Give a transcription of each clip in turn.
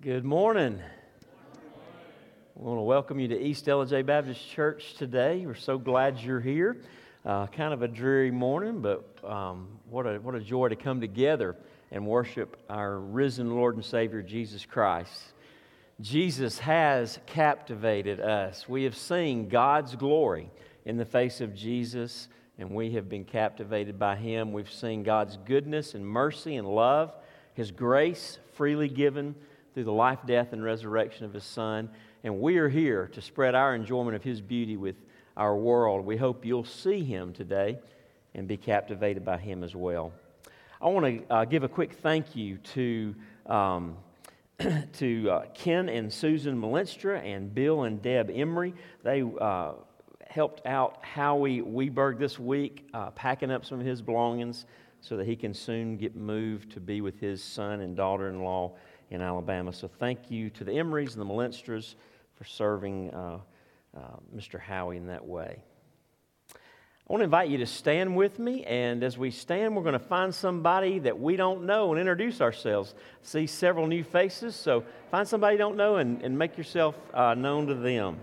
Good morning. We want to welcome you to East Ellijay Baptist Church today. We're so glad you're here. Uh, kind of a dreary morning, but um, what, a, what a joy to come together and worship our risen Lord and Savior, Jesus Christ. Jesus has captivated us. We have seen God's glory in the face of Jesus, and we have been captivated by Him. We've seen God's goodness and mercy and love, His grace freely given through the life, death, and resurrection of His Son. And we are here to spread our enjoyment of His beauty with our world. We hope you'll see Him today and be captivated by Him as well. I want to uh, give a quick thank you to. Um, to uh, Ken and Susan Malinstra and Bill and Deb Emery. They uh, helped out Howie Weberg this week, uh, packing up some of his belongings so that he can soon get moved to be with his son and daughter in law in Alabama. So thank you to the Emerys and the Malinstras for serving uh, uh, Mr. Howie in that way. I want to invite you to stand with me, and as we stand, we're going to find somebody that we don't know and introduce ourselves. See several new faces, so find somebody you don't know and, and make yourself uh, known to them.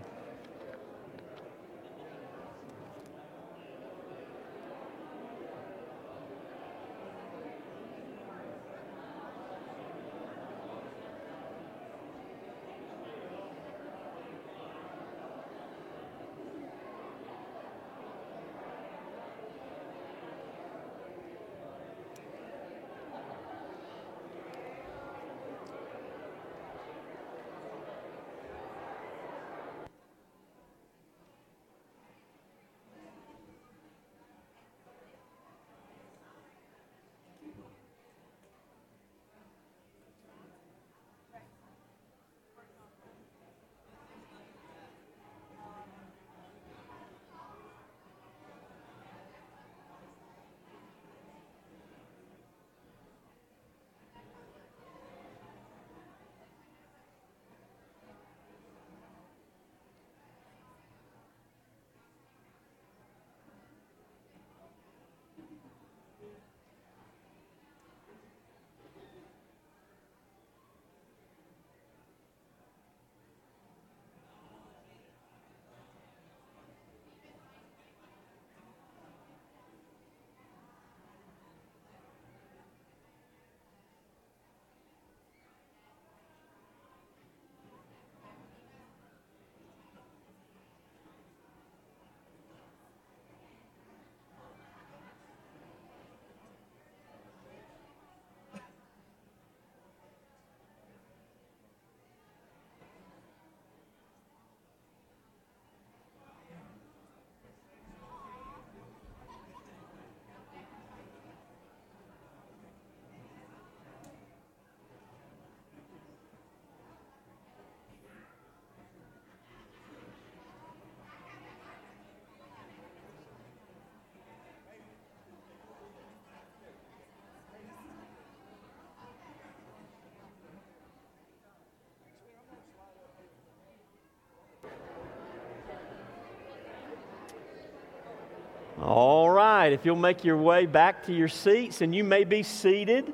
All right, if you'll make your way back to your seats and you may be seated.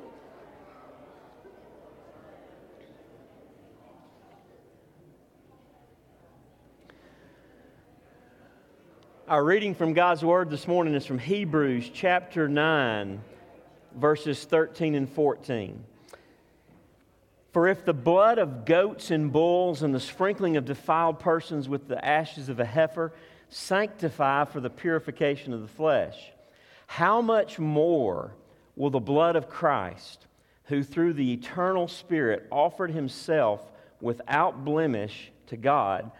Our reading from God's Word this morning is from Hebrews chapter 9, verses 13 and 14. For if the blood of goats and bulls and the sprinkling of defiled persons with the ashes of a heifer sanctify for the purification of the flesh. How much more will the blood of Christ, who through the eternal Spirit offered himself without blemish to God,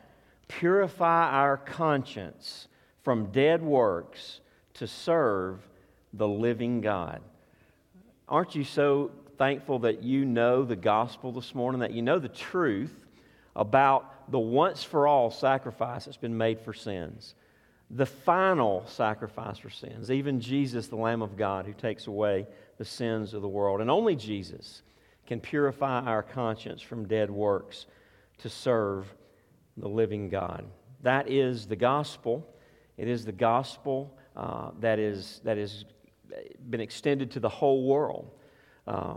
purify our conscience from dead works to serve the living God? Aren't you so thankful that you know the gospel this morning, that you know the truth about the once for all sacrifice that's been made for sins, the final sacrifice for sins, even Jesus, the Lamb of God, who takes away the sins of the world. And only Jesus can purify our conscience from dead works to serve the living God. That is the gospel. It is the gospel uh, that is that has been extended to the whole world. Uh,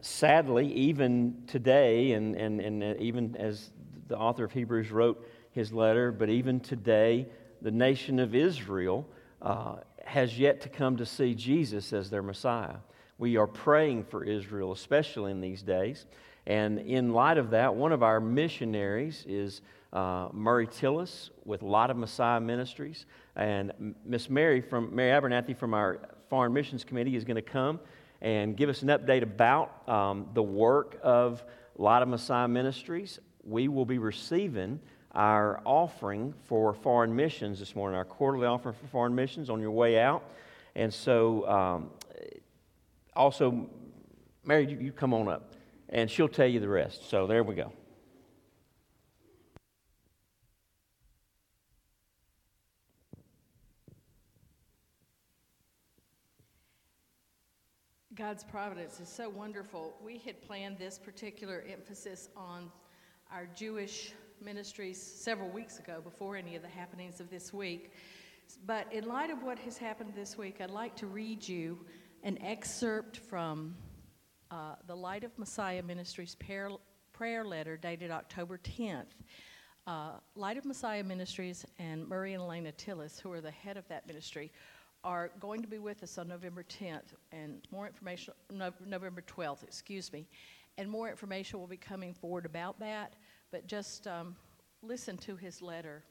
sadly, even today, and, and, and uh, even as the author of Hebrews wrote his letter, but even today, the nation of Israel uh, has yet to come to see Jesus as their Messiah. We are praying for Israel, especially in these days. And in light of that, one of our missionaries is uh, Murray Tillis with Light of Messiah Ministries. And Miss Mary from Mary Abernathy from our Foreign Missions Committee is going to come and give us an update about um, the work of Light of Messiah Ministries. We will be receiving our offering for foreign missions this morning, our quarterly offering for foreign missions on your way out. And so, um, also, Mary, you, you come on up, and she'll tell you the rest. So, there we go. God's providence is so wonderful. We had planned this particular emphasis on our Jewish ministries several weeks ago before any of the happenings of this week. But in light of what has happened this week, I'd like to read you an excerpt from uh, the Light of Messiah Ministries prayer, prayer letter dated October 10th. Uh, Light of Messiah Ministries and Murray and Elena Tillis, who are the head of that ministry, are going to be with us on November 10th, and more information, no, November 12th, excuse me, and more information will be coming forward about that. But just um, listen to his letter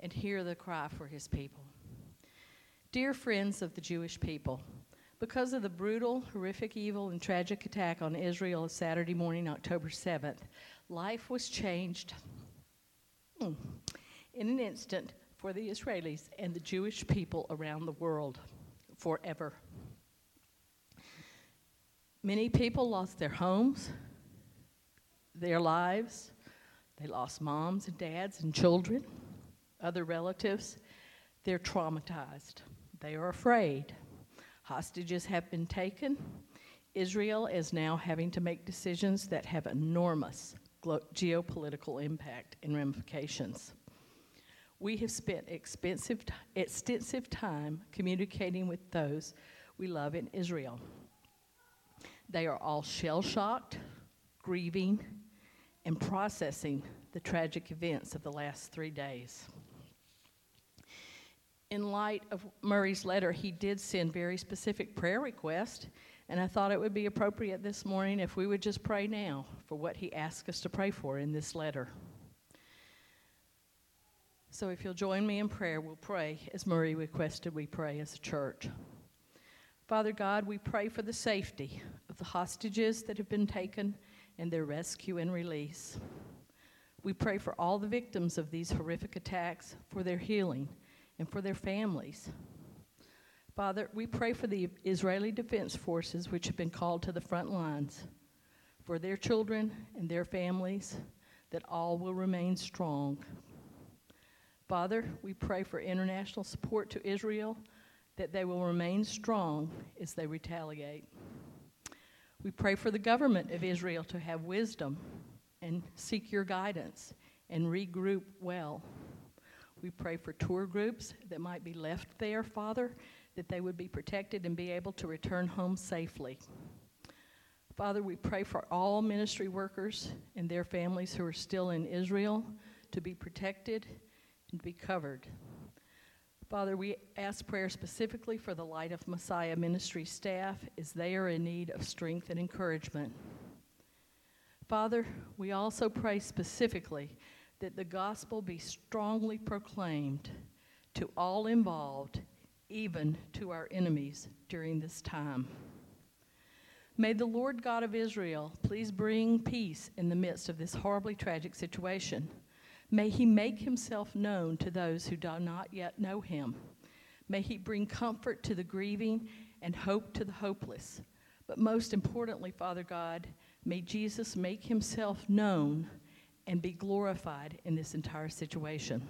and hear the cry for his people. Dear friends of the Jewish people, because of the brutal, horrific, evil, and tragic attack on Israel Saturday morning, October 7th, life was changed hmm, in an instant for the Israelis and the Jewish people around the world forever. Many people lost their homes, their lives. They lost moms and dads and children, other relatives. They're traumatized. They are afraid. Hostages have been taken. Israel is now having to make decisions that have enormous geopolitical impact and ramifications. We have spent expensive, extensive time communicating with those we love in Israel. They are all shell shocked, grieving, and processing the tragic events of the last three days. In light of Murray's letter, he did send very specific prayer requests, and I thought it would be appropriate this morning if we would just pray now for what he asked us to pray for in this letter. So if you'll join me in prayer, we'll pray as Murray requested we pray as a church. Father God, we pray for the safety of the hostages that have been taken and their rescue and release. We pray for all the victims of these horrific attacks, for their healing, and for their families. Father, we pray for the Israeli Defense Forces, which have been called to the front lines, for their children and their families, that all will remain strong. Father, we pray for international support to Israel, that they will remain strong as they retaliate. We pray for the government of Israel to have wisdom and seek your guidance and regroup well. We pray for tour groups that might be left there, Father, that they would be protected and be able to return home safely. Father, we pray for all ministry workers and their families who are still in Israel to be protected and be covered. Father, we ask prayer specifically for the Light of Messiah ministry staff as they are in need of strength and encouragement. Father, we also pray specifically that the gospel be strongly proclaimed to all involved, even to our enemies during this time. May the Lord God of Israel please bring peace in the midst of this horribly tragic situation. May he make himself known to those who do not yet know him. May he bring comfort to the grieving and hope to the hopeless. But most importantly, Father God, may Jesus make himself known and be glorified in this entire situation.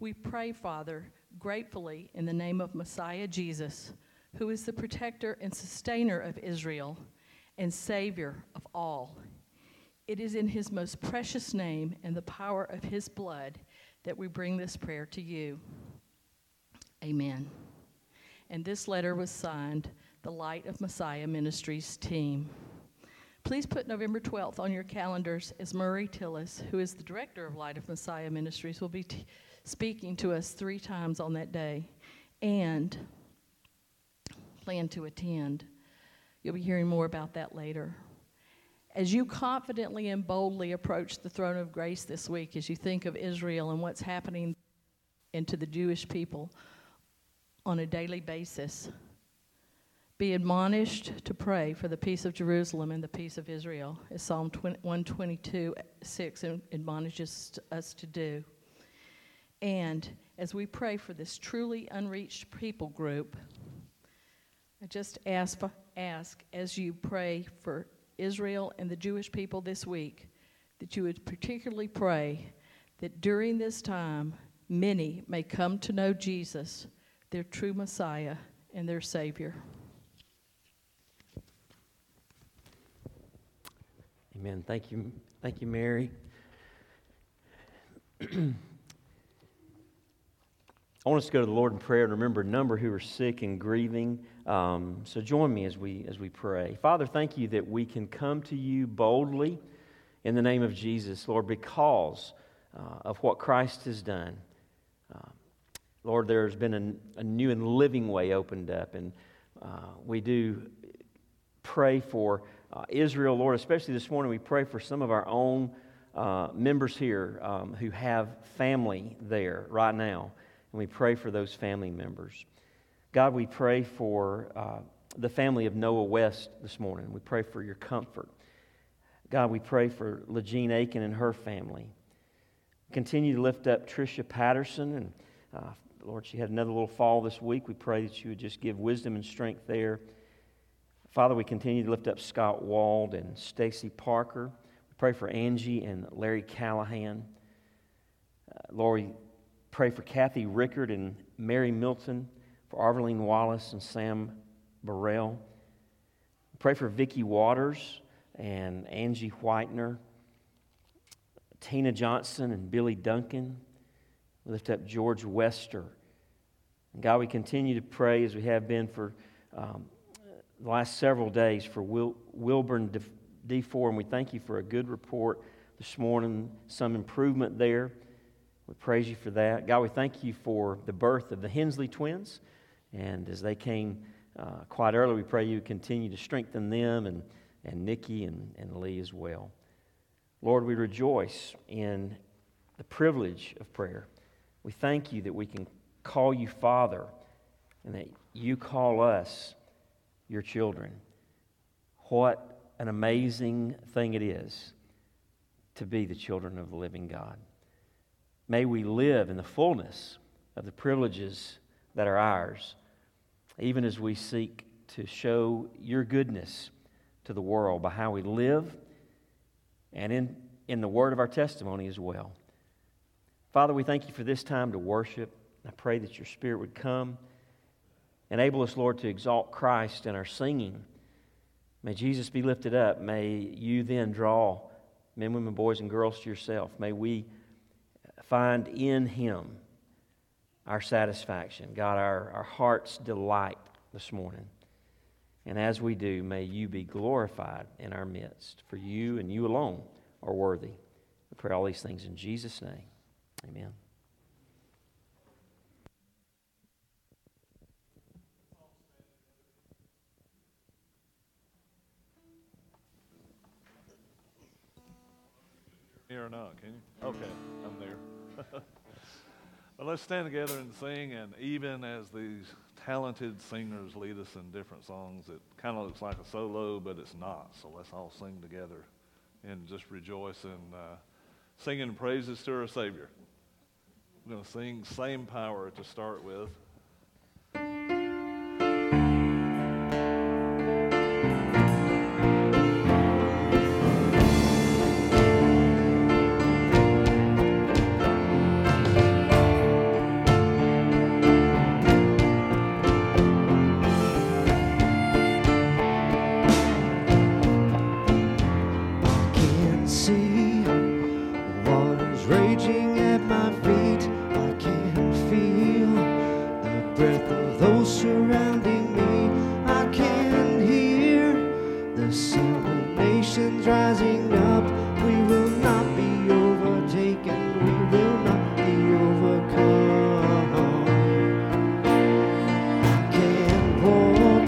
We pray, Father, gratefully in the name of Messiah Jesus, who is the protector and sustainer of Israel and Savior of all. It is in his most precious name and the power of his blood that we bring this prayer to you. Amen. And this letter was signed the Light of Messiah Ministries team. Please put November 12th on your calendars as Murray Tillis, who is the director of Light of Messiah Ministries, will be t- speaking to us three times on that day and plan to attend. You'll be hearing more about that later. As you confidently and boldly approach the throne of grace this week, as you think of Israel and what's happening into the Jewish people on a daily basis, be admonished to pray for the peace of Jerusalem and the peace of Israel, as Psalm 122 6 admonishes us to do. And as we pray for this truly unreached people group, I just ask, ask as you pray for Israel and the Jewish people this week that you would particularly pray that during this time many may come to know Jesus, their true Messiah and their Savior. Amen. Thank you. Thank you, Mary. I want us to go to the Lord in prayer and remember a number who are sick and grieving. Um, so join me as we as we pray. Father, thank you that we can come to you boldly in the name of Jesus, Lord, because uh, of what Christ has done. Uh, Lord, there's been a, a, new and living way opened up, and uh, we do pray for uh, Israel, Lord, especially this morning, we pray for some of our own uh, members here um, who have family there right now. And we pray for those family members. God, we pray for uh, the family of Noah West this morning. We pray for your comfort. God, we pray for Legene Aiken and her family. Continue to lift up Tricia Patterson. And uh, Lord, she had another little fall this week. We pray that you would just give wisdom and strength there. Father, we continue to lift up Scott Wald and Stacy Parker. We pray for Angie and Larry Callahan. Uh, Lord, pray for Kathy Rickard and Mary Milton, for Arveline Wallace and Sam Burrell. Pray for Vicki Waters and Angie Whitener, Tina Johnson and Billy Duncan. Lift up George Wester. And God, we continue to pray as we have been for um, the last several days for Wil- Wilburn D4, and we thank you for a good report this morning, some improvement there. We praise you for that. God, we thank you for the birth of the Hensley twins. And as they came uh, quite early, we pray you continue to strengthen them and, and Nikki and, and Lee as well. Lord, we rejoice in the privilege of prayer. We thank you that we can call you Father and that you call us your children. What an amazing thing it is to be the children of the living God. May we live in the fullness of the privileges that are ours, even as we seek to show your goodness to the world by how we live and in, in the word of our testimony as well. Father, we thank you for this time to worship. I pray that your Spirit would come Enable us, Lord, to exalt Christ in our singing. May Jesus be lifted up. May you then draw men, women, boys, and girls to yourself. May we find in him our satisfaction. God, our, our heart's delight this morning. And as we do, may you be glorified in our midst. For you and you alone are worthy. We pray all these things in Jesus' name. Amen. Here or not, can you? Okay. But let's stand together and sing, and even as these talented singers lead us in different songs, it kind of looks like a solo, but it's not. So let's all sing together and just rejoice in uh, singing praises to our Savior. We're going to sing Same Power to start with. rising up. We will not be overtaken. We will not be overcome. I can't walk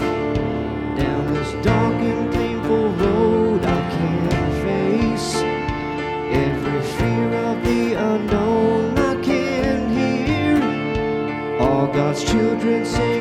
down this dark and painful road. I can't face every fear of the unknown. I can't hear all God's children sing.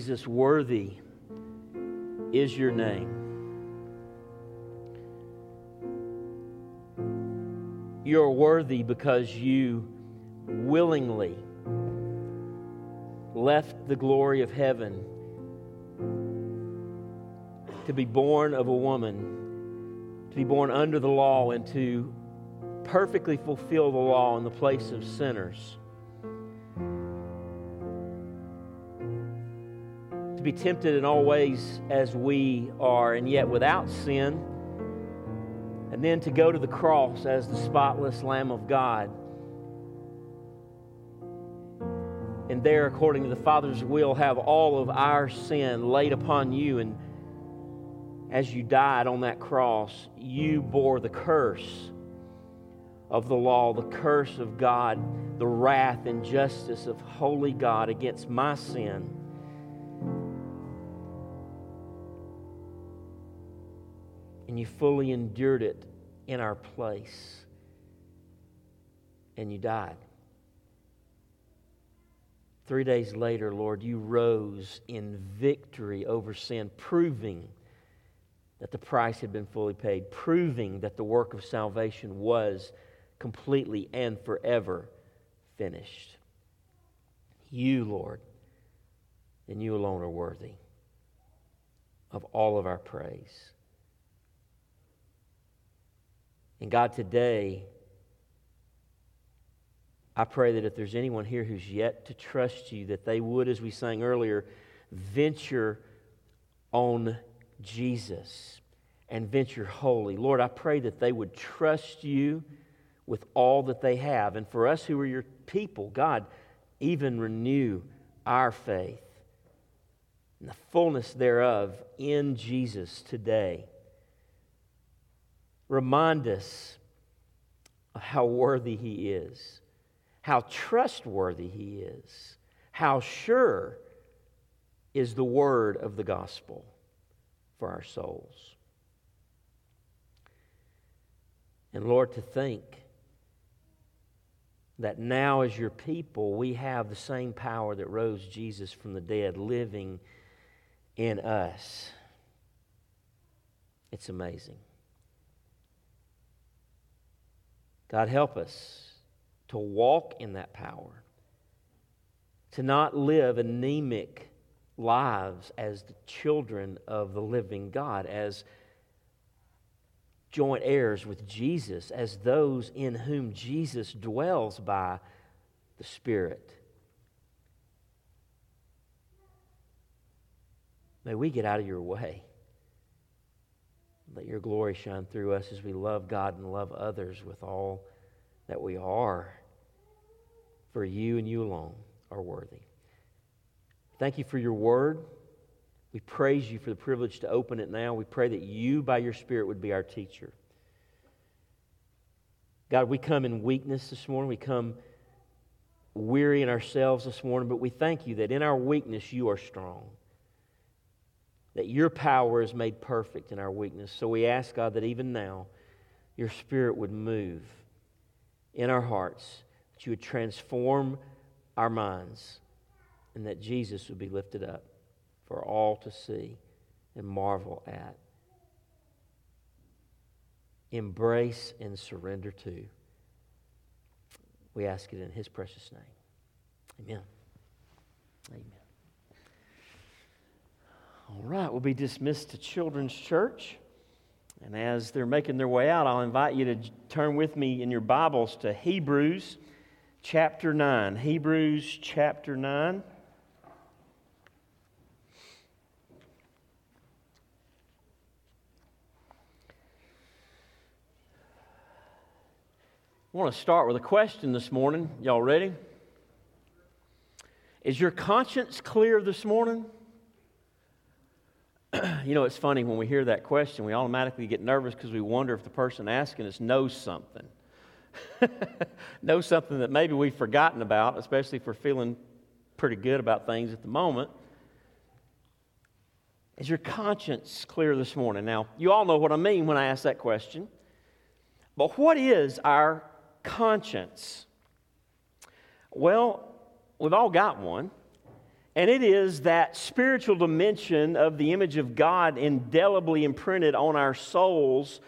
Jesus, worthy is your name. You're worthy because you willingly left the glory of heaven to be born of a woman, to be born under the law, and to perfectly fulfill the law in the place of sinners. To be tempted in all ways as we are, and yet without sin. And then to go to the cross as the spotless Lamb of God. And there, according to the Father's will, have all of our sin laid upon you. And as you died on that cross, you bore the curse of the law, the curse of God, the wrath and justice of holy God against my sin. And you fully endured it in our place. And you died. Three days later, Lord, you rose in victory over sin, proving that the price had been fully paid, proving that the work of salvation was completely and forever finished. You, Lord, and you alone are worthy of all of our praise. And God, today, I pray that if there's anyone here who's yet to trust you, that they would, as we sang earlier, venture on Jesus and venture wholly. Lord, I pray that they would trust you with all that they have. And for us who are your people, God, even renew our faith and the fullness thereof in Jesus today. Remind us of how worthy He is, how trustworthy He is, how sure is the word of the gospel for our souls. And Lord, to think that now, as your people, we have the same power that rose Jesus from the dead living in us. It's amazing. God, help us to walk in that power, to not live anemic lives as the children of the living God, as joint heirs with Jesus, as those in whom Jesus dwells by the Spirit. May we get out of your way. Let your glory shine through us as we love God and love others with all that we are. For you and you alone are worthy. Thank you for your word. We praise you for the privilege to open it now. We pray that you, by your Spirit, would be our teacher. God, we come in weakness this morning. We come weary in ourselves this morning, but we thank you that in our weakness you are strong. That your power is made perfect in our weakness. So we ask, God, that even now your Spirit would move in our hearts, that you would transform our minds and that Jesus would be lifted up for all to see and marvel at. Embrace and surrender to. We ask it in His precious name. Amen. Amen. All right, we'll be dismissed to Children's Church. And as they're making their way out, I'll invite you to turn with me in your Bibles to Hebrews chapter 9. Hebrews chapter 9. I want to start with a question this morning. Y'all ready? Is your conscience clear this morning? you know, it's funny when we hear that question, we automatically get nervous because we wonder if the person asking us knows something. knows something that maybe we've forgotten about, especially if we're feeling pretty good about things at the moment. Is your conscience clear this morning? Now, you all know what I mean when I ask that question. But what is our conscience. Well, we've all got one. And it is that spiritual dimension of the image of God indelibly imprinted on our souls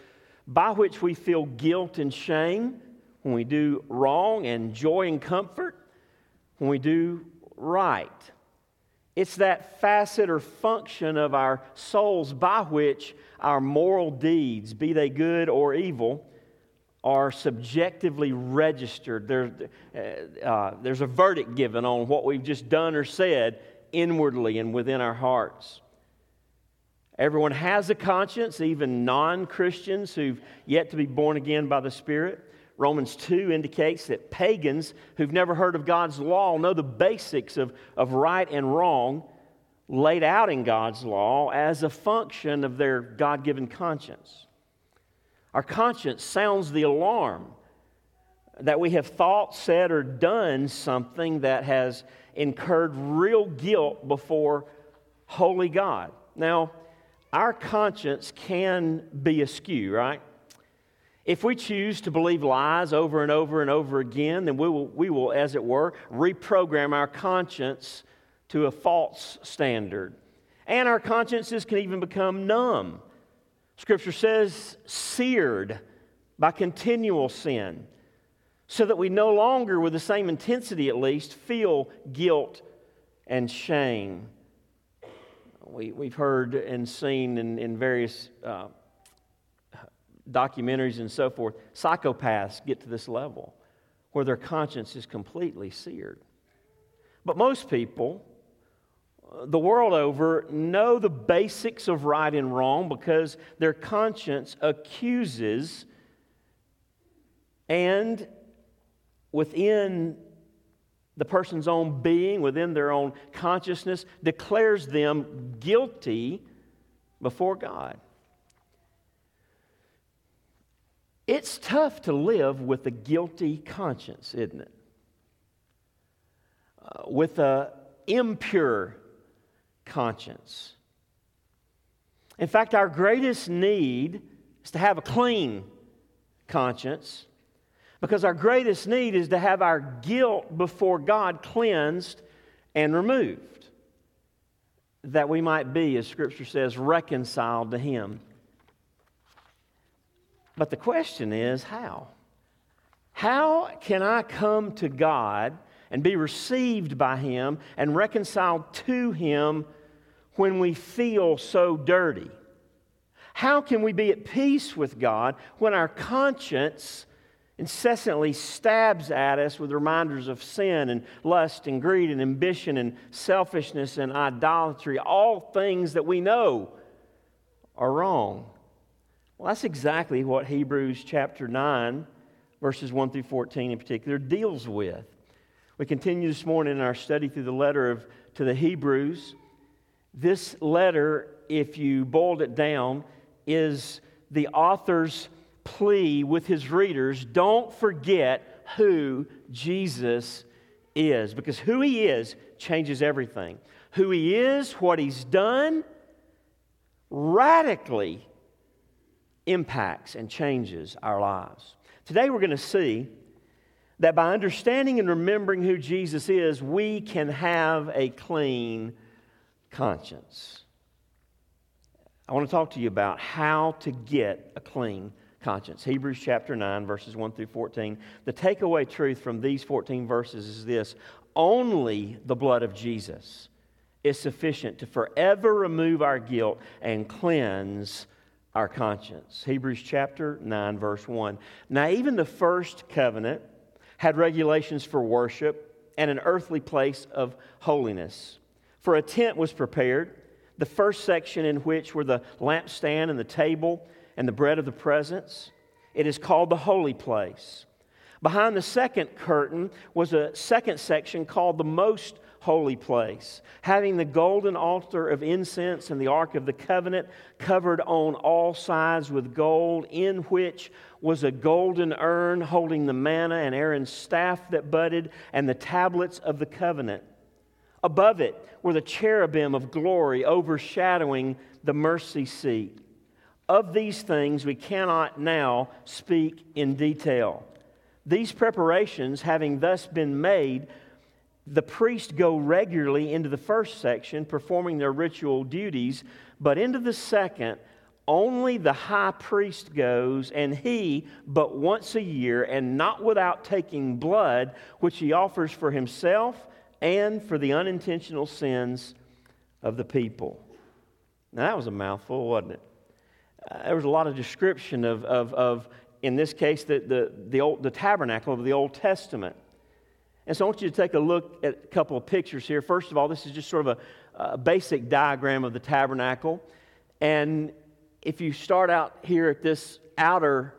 by which we feel guilt and shame when we do wrong and joy and comfort when we do right. It's that facet or function of our souls by which our moral deeds, be they good or evil, are subjectively registered. There, uh, uh, there's a verdict given on what we've just done or said inwardly and within our hearts. Everyone has a conscience, even non Christians who've yet to be born again by the Spirit. Romans 2 indicates that pagans who've never heard of God's law know the basics of, of right and wrong laid out in God's law as a function of their God given conscience. Our conscience sounds the alarm that we have thought, said, or done something that has incurred real guilt before holy God. Now, our conscience can be askew, right? If we choose to believe lies over and over and over again, then we will, we will, as it were, reprogram our conscience to a false standard. And our consciences can even become numb Scripture says, seared by continual sin, so that we no longer, with the same intensity at least, feel guilt and shame. We, we've heard and seen in, in various uh, documentaries and so forth, psychopaths get to this level where their conscience is completely seared. But most people, the world over know the basics of right and wrong because their conscience accuses and within the person's own being, within their own consciousness, declares them guilty before God. It's tough to live with a guilty conscience, isn't it? Uh, with a impure conscience. In fact, our greatest need is to have a clean conscience because our greatest need is to have our guilt before God cleansed and removed, that we might be, as Scripture says, reconciled to Him. But the question is how? How can I come to God and be received by Him and reconciled to Him when we feel so dirty? How can we be at peace with God when our conscience incessantly stabs at us with reminders of sin and lust and greed and ambition and selfishness and idolatry, all things that we know are wrong? Well, that's exactly what Hebrews chapter 9, verses 1 through 14 in particular, deals with. We continue this morning in our study through the letter of, to the Hebrews. This letter, if you boiled it down, is the author's plea with his readers don't forget who Jesus is, because who he is changes everything. Who he is, what he's done, radically impacts and changes our lives. Today we're going to see that by understanding and remembering who Jesus is, we can have a clean conscience. I want to talk to you about how to get a clean conscience. Hebrews chapter 9, verses 1 through 14. The takeaway truth from these 14 verses is this only the blood of Jesus is sufficient to forever remove our guilt and cleanse our conscience. Hebrews chapter 9, verse 1. Now, even the first covenant had regulations for worship and an earthly place of holiness. For a tent was prepared, the first section in which were the lampstand and the table and the bread of the presence. It is called the holy place. Behind the second curtain was a second section called the most holy place, having the golden altar of incense and the ark of the covenant covered on all sides with gold, in which was a golden urn holding the manna and Aaron's staff that budded and the tablets of the covenant. Above it were the cherubim of glory overshadowing the mercy seat. Of these things we cannot now speak in detail. These preparations, having thus been made, the priests go regularly into the first section, performing their ritual duties, but into the second, only the high priest goes, and he but once a year, and not without taking blood, which he offers for himself and for the unintentional sins of the people. Now, that was a mouthful, wasn't it? Uh, there was a lot of description of, of, of in this case, the, the, the, old, the tabernacle of the Old Testament. And so I want you to take a look at a couple of pictures here. First of all, this is just sort of a, a basic diagram of the tabernacle. And if you start out here at this outer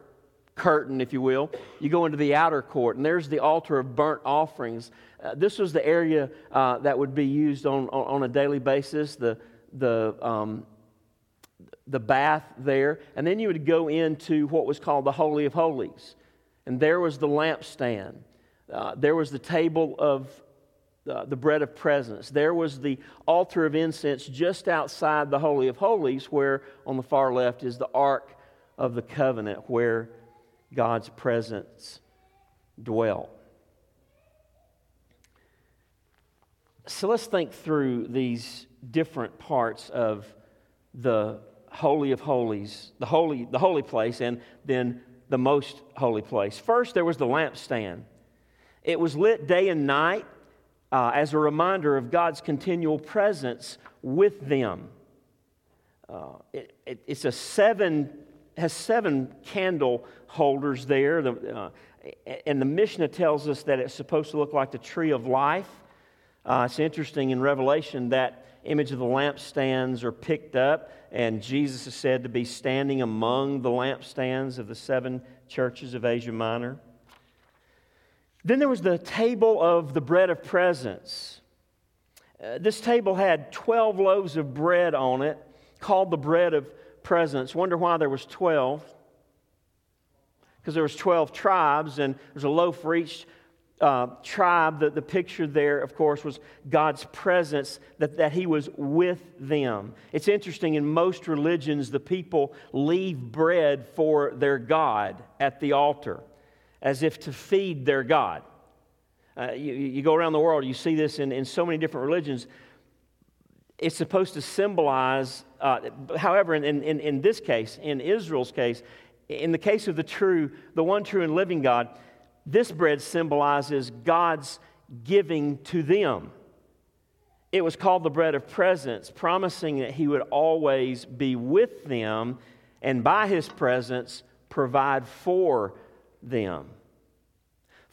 curtain, if you will, you go into the outer court, and there's the altar of burnt offerings. Uh, this was the area uh, that would be used on, on, on, a daily basis, the, the, um, the bath there. And then you would go into what was called the Holy of Holies. And there was the lampstand. Uh, there was the table of uh, the bread of presence. There was the altar of incense just outside the Holy of Holies, where on the far left is the Ark of the Covenant, where God's presence dwelt. So let's think through these different parts of the Holy of Holies, the holy, the holy place, and then the most holy place. First, there was the lampstand. It was lit day and night uh, as a reminder of God's continual presence with them. Uh, it, it, it's a seven, has seven candle holders there. The, uh, and the Mishnah tells us that it's supposed to look like the tree of life. Uh, it's interesting in Revelation that image of the lampstands are picked up, and Jesus is said to be standing among the lampstands of the seven churches of Asia Minor. Then there was the table of the bread of presence. Uh, this table had 12 loaves of bread on it, called the bread of presence. Wonder why there was 12? Because there was 12 tribes, and there's a loaf for each uh, tribe. The, the picture there, of course, was God's presence, that, that He was with them. It's interesting, in most religions, the people leave bread for their God at the altar as if to feed their God. Uh, you, you, go around the world, you see this in, in so many different religions. It's supposed to symbolize, uh, however, in, in, in this case, in Israel's case, in the case of the true, the one true and living God, this bread symbolizes God's giving to them. It was called the bread of presence, promising that He would always be with them and by His presence provide for them.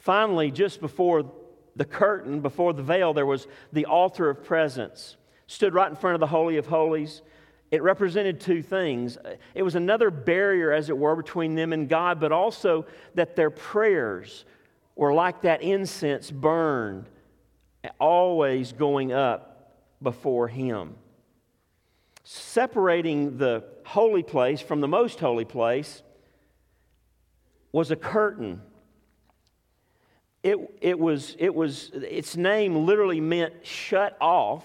Finally, just before the curtain, before the veil, there was the altar of presence. Stood right in front of the Holy of Holies. It represented two things. It was another barrier, as it were, between them and God, but also that their prayers were like that incense burned, always going up before Him. Separating the holy place from the most holy place was a curtain. It, it, was, it was, its name literally meant shut off,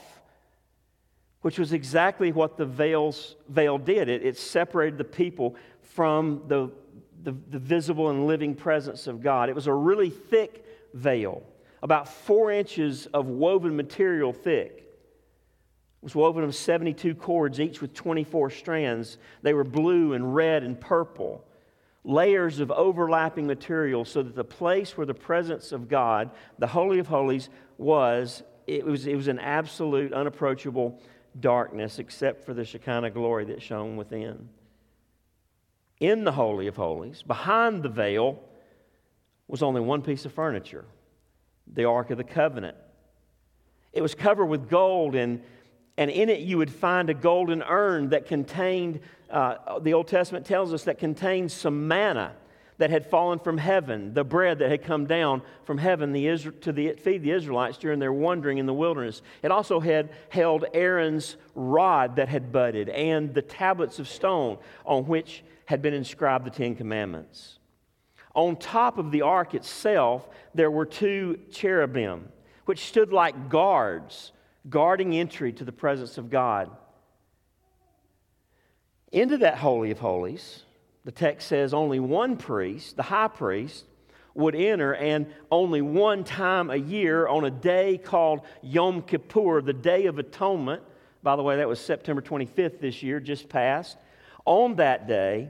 which was exactly what the veils, veil did. It, it separated the people from the, the, the visible and living presence of God. It was a really thick veil, about four inches of woven material thick. It was woven of 72 cords, each with 24 strands. They were blue and red and purple layers of overlapping material so that the place where the presence of God, the Holy of Holies, was, it was, it was an absolute, unapproachable darkness except for the Shekinah glory that shone within. In the Holy of Holies, behind the veil, was only one piece of furniture the Ark of the Covenant. It was covered with gold and and in it you would find a golden urn that contained, uh, the Old Testament tells us, that contained some manna that had fallen from heaven, the bread that had come down from heaven the to the, feed the Israelites during their wandering in the wilderness. It also had held Aaron's rod that had budded and the tablets of stone on which had been inscribed the Ten Commandments. On top of the ark itself, there were two cherubim, which stood like guards guarding entry to the presence of God. Into that Holy of Holies, the text says only one priest, the high priest, would enter, and only one time a year on a day called Yom Kippur, the Day of Atonement. By the way, that was September 25th this year, just passed. On that day,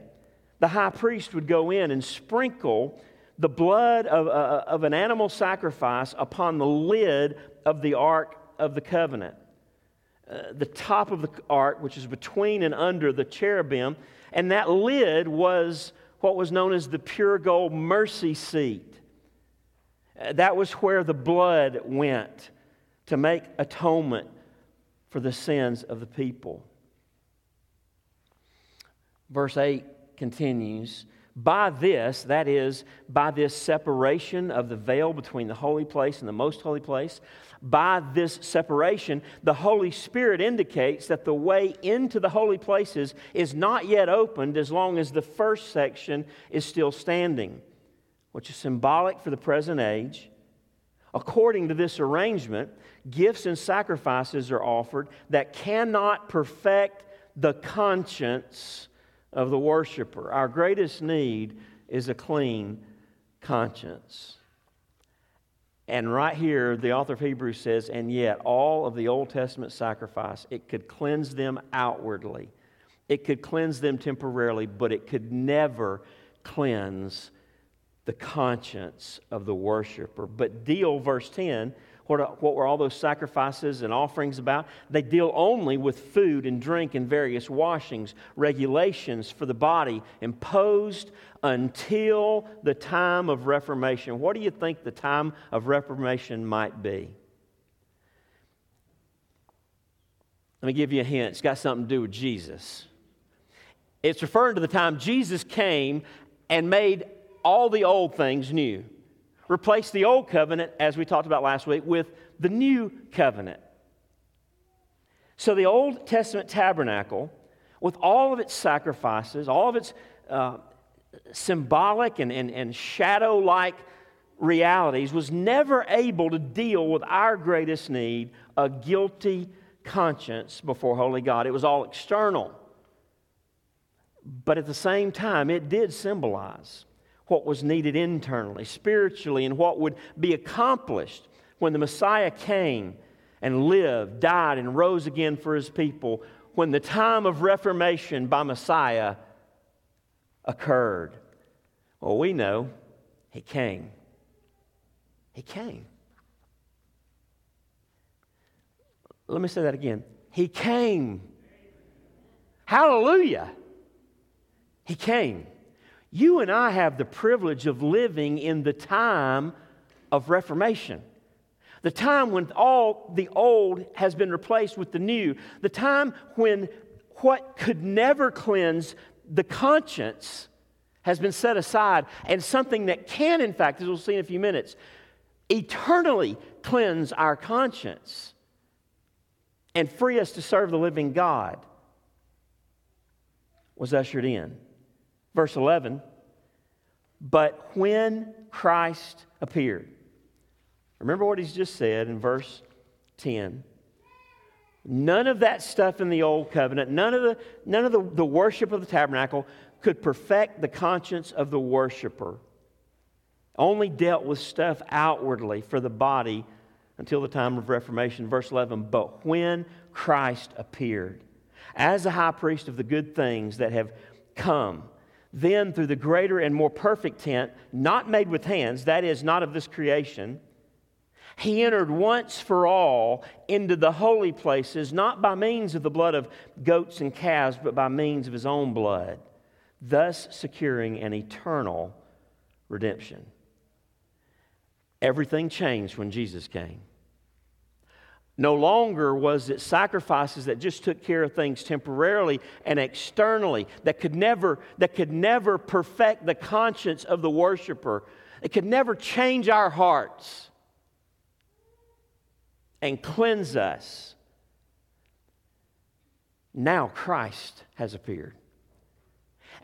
the high priest would go in and sprinkle the blood of, uh, of an animal sacrifice upon the lid of the Ark of the Covenant. Uh, the top of the ark, which is between and under the cherubim, and that lid was what was known as the pure gold mercy seat. Uh, that was where the blood went to make atonement for the sins of the people. Verse 8 continues By this, that is, by this separation of the veil between the holy place and the most holy place, by this separation, the Holy Spirit indicates that the way into the holy places is not yet opened as long as the first section is still standing, which is symbolic for the present age. According to this arrangement, gifts and sacrifices are offered that cannot perfect the conscience of the worshiper. Our greatest need is a clean conscience. And right here, the author of Hebrews says, and yet all of the Old Testament sacrifice, it could cleanse them outwardly. It could cleanse them temporarily, but it could never cleanse the conscience of the worshiper. But deal, verse 10, what, what were all those sacrifices and offerings about? They deal only with food and drink and various washings, regulations for the body imposed until the time of Reformation. What do you think the time of Reformation might be? Let me give you a hint. It's got something to do with Jesus. It's referring to the time Jesus came and made all the old things new. Replace the old covenant, as we talked about last week, with the new covenant. So the Old Testament tabernacle, with all of its sacrifices, all of its uh, symbolic and, and, and shadow like realities, was never able to deal with our greatest need a guilty conscience before Holy God. It was all external. But at the same time, it did symbolize what was needed internally, spiritually, and what would be accomplished when the Messiah came and lived, died, and rose again for his people, when the time of reformation by Messiah occurred. Well, we know he came. He came. Let me say that again. He came. Hallelujah. He came. You and I have the privilege of living in the time of Reformation. The time when all the old has been replaced with the new. The time when what could never cleanse the conscience has been set aside, and something that can, in fact, as we'll see in a few minutes, eternally cleanse our conscience and free us to serve the living God was ushered in. Verse 11, but when Christ appeared, remember what he's just said in verse 10. None of that stuff in the old covenant, none of the, none of the, the worship of the tabernacle could perfect the conscience of the worshiper. Only dealt with stuff outwardly for the body until the time of Reformation. Verse 11, but when Christ appeared as a high priest of the good things that have come, then through the greater and more perfect tent, not made with hands, that is, not of this creation, he entered once for all into the holy places, not by means of the blood of goats and calves, but by means of his own blood, thus securing an eternal redemption. Everything changed when Jesus came. No longer was it sacrifices that just took care of things temporarily and externally that could never, that could never perfect the conscience of the worshiper. It could never change our hearts and cleanse us. Now Christ has appeared.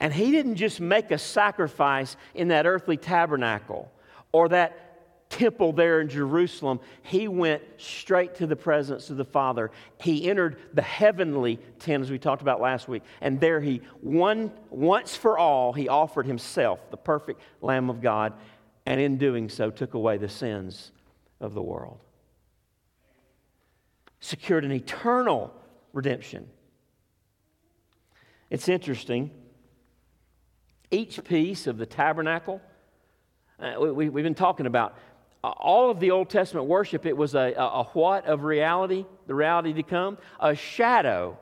And he didn't just make a sacrifice in that earthly tabernacle or that temple there in Jerusalem, he went straight to the presence of the Father. He entered the heavenly tent, as we talked about last week, and there he, one, once for all, he offered himself, the perfect Lamb of God, and in doing so, took away the sins of the world. Secured an eternal redemption. It's interesting. Each piece of the tabernacle, uh, we, have been talking about all of the Old Testament worship, it was a, a, a what of reality, the reality to come, a shadow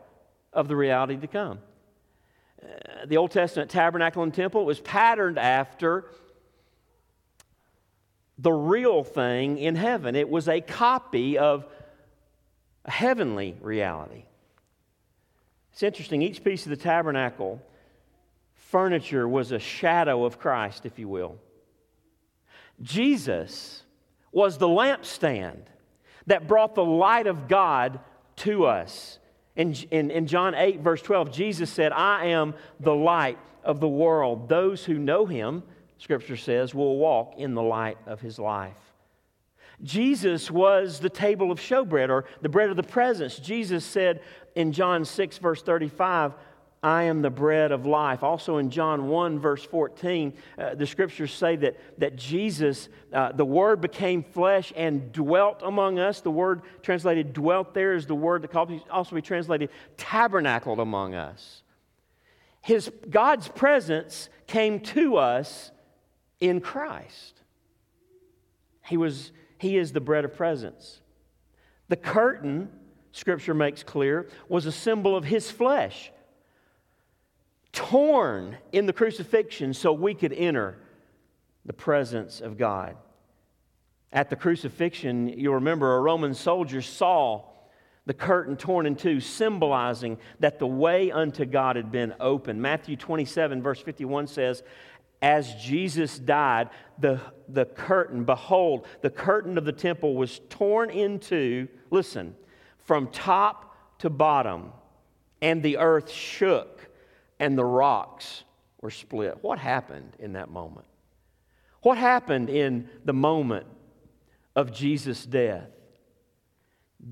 of the reality to come. Uh, the Old Testament tabernacle and temple was patterned after the real thing in heaven. It was a copy of a heavenly reality. It's interesting, each piece of the tabernacle furniture was a shadow of Christ, if you will. Jesus was the lampstand that brought the light of God to us. In, in, in, John 8, verse 12, Jesus said, I am the light of the world. Those who know him, Scripture says, will walk in the light of his life. Jesus was the table of showbread or the bread of the presence. Jesus said in John 6, verse 35, I am the bread of life. Also in John 1, verse 14, uh, the scriptures say that, that Jesus, uh, the Word became flesh and dwelt among us. The word translated dwelt there is the word that also be translated tabernacled among us. His, God's presence came to us in Christ. He, was, he is the bread of presence. The curtain, scripture makes clear, was a symbol of His flesh torn in the crucifixion so we could enter the presence of God. At the crucifixion, you'll remember a Roman soldier saw the curtain torn in two, symbolizing that the way unto God had been opened. Matthew 27, verse 51 says, As Jesus died, the, the curtain, behold, the curtain of the temple was torn into, listen, from top to bottom, and the earth shook and the rocks were split. What happened in that moment? What happened in the moment of Jesus' death?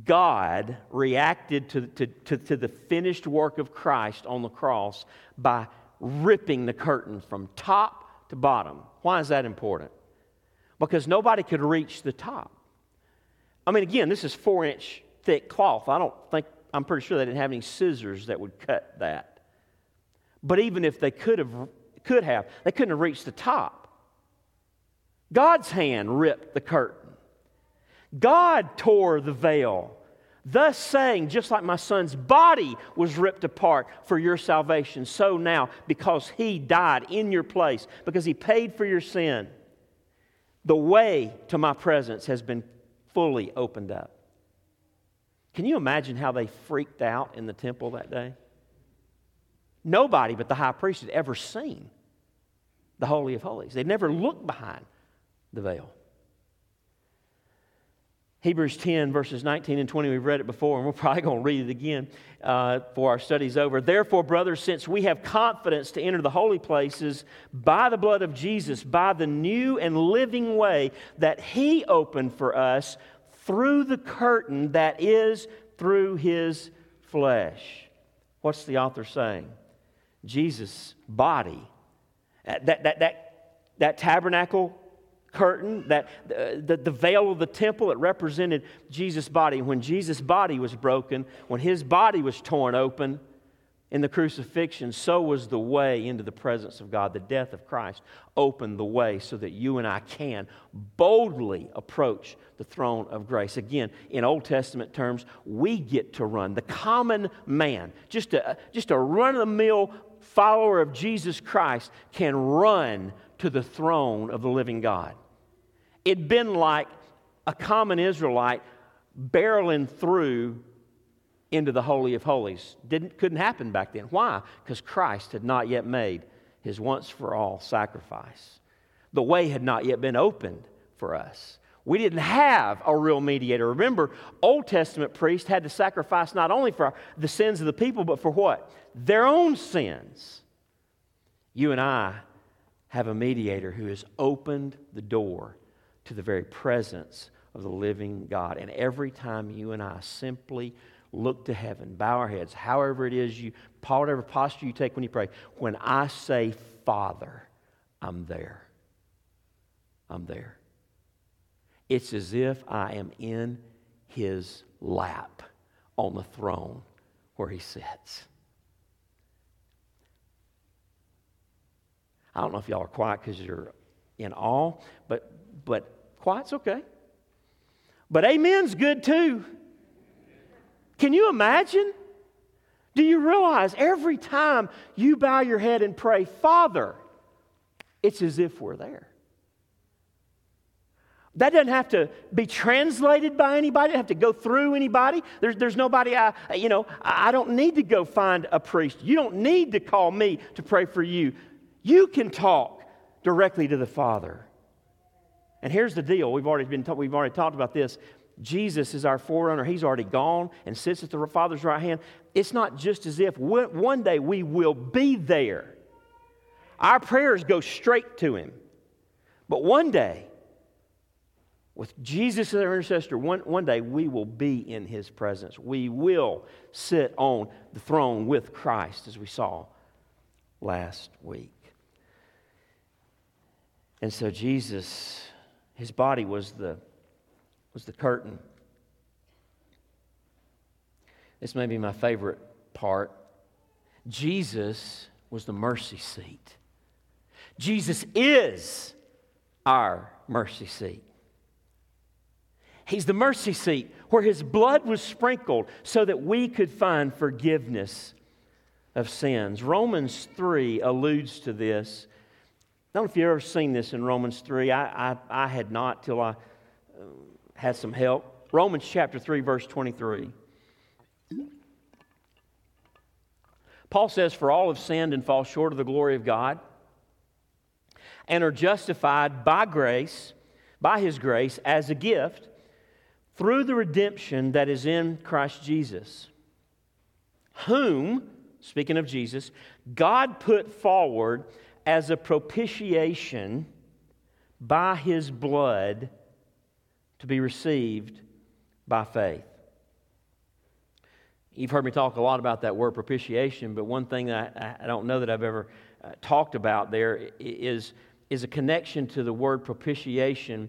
God reacted to, to, to, to, the finished work of Christ on the cross by ripping the curtain from top to bottom. Why is that important? Because nobody could reach the top. I mean, again, this is four inch thick cloth. I don't think, I'm pretty sure they didn't have any scissors that would cut that. But even if they could have, could have, they couldn't have reached the top. God's hand ripped the curtain. God tore the veil, thus saying, just like my son's body was ripped apart for your salvation, so now, because he died in your place, because he paid for your sin, the way to my presence has been fully opened up. Can you imagine how they freaked out in the temple that day? Nobody but the high priest had ever seen the Holy of Holies. They'd never looked behind the veil. Hebrews 10, verses 19 and 20, we've read it before, and we're probably going to read it again uh, for our studies over. Therefore, brothers, since we have confidence to enter the holy places by the blood of Jesus, by the new and living way that He opened for us through the curtain that is through His flesh. What's the author saying? Jesus' body. Uh, that, that, that, that tabernacle curtain, that, the, the veil of the temple, it represented Jesus' body. When Jesus' body was broken, when his body was torn open, in the crucifixion, so was the way into the presence of God. The death of Christ opened the way so that you and I can boldly approach the throne of grace. Again, in Old Testament terms, we get to run. The common man, just a, just a run of the mill follower of Jesus Christ, can run to the throne of the living God. It'd been like a common Israelite barreling through into the Holy of Holies. Didn't, couldn't happen back then. Why? Because Christ had not yet made his once for all sacrifice. The way had not yet been opened for us. We didn't have a real mediator. Remember, Old Testament priests had to sacrifice not only for the sins of the people, but for what? Their own sins. You and I have a mediator who has opened the door to the very presence of the living God. And every time you and I simply look to heaven, bow our heads, however it is you, whatever posture you take when you pray, when I say Father, I'm there. I'm there. It's as if I am in his lap on the throne where he sits. I don't know if y'all are quiet because you're in awe, but, but quiet's okay. But amen's good too. Can you imagine? Do you realize every time you bow your head and pray, Father, it's as if we're there. That doesn't have to be translated by anybody. It doesn't have to go through anybody. There's, there's nobody I, you know, I don't need to go find a priest. You don't need to call me to pray for you. You can talk directly to the Father. And here's the deal. We've already, been we've already talked about this. Jesus is our forerunner. He's already gone and sits at the Father's right hand. It's not just as if one day we will be there. Our prayers go straight to Him. But one day, with Jesus as our intercessor, one, one day we will be in his presence. We will sit on the throne with Christ, as we saw last week. And so Jesus, his body was the, was the curtain. This may be my favorite part. Jesus was the mercy seat. Jesus is our mercy seat. He's the mercy seat where his blood was sprinkled so that we could find forgiveness of sins. Romans 3 alludes to this. I don't know if you've ever seen this in Romans 3. I, I, I had not till I had some help. Romans chapter 3, verse 23. Paul says, For all have sinned and fall short of the glory of God and are justified by grace, by his grace, as a gift through the redemption that is in Christ Jesus, whom, speaking of Jesus, God put forward as a propitiation by his blood to be received by faith. You've heard me talk a lot about that word propitiation, but one thing that I, I don't know that I've ever uh, talked about there is, is a connection to the word propitiation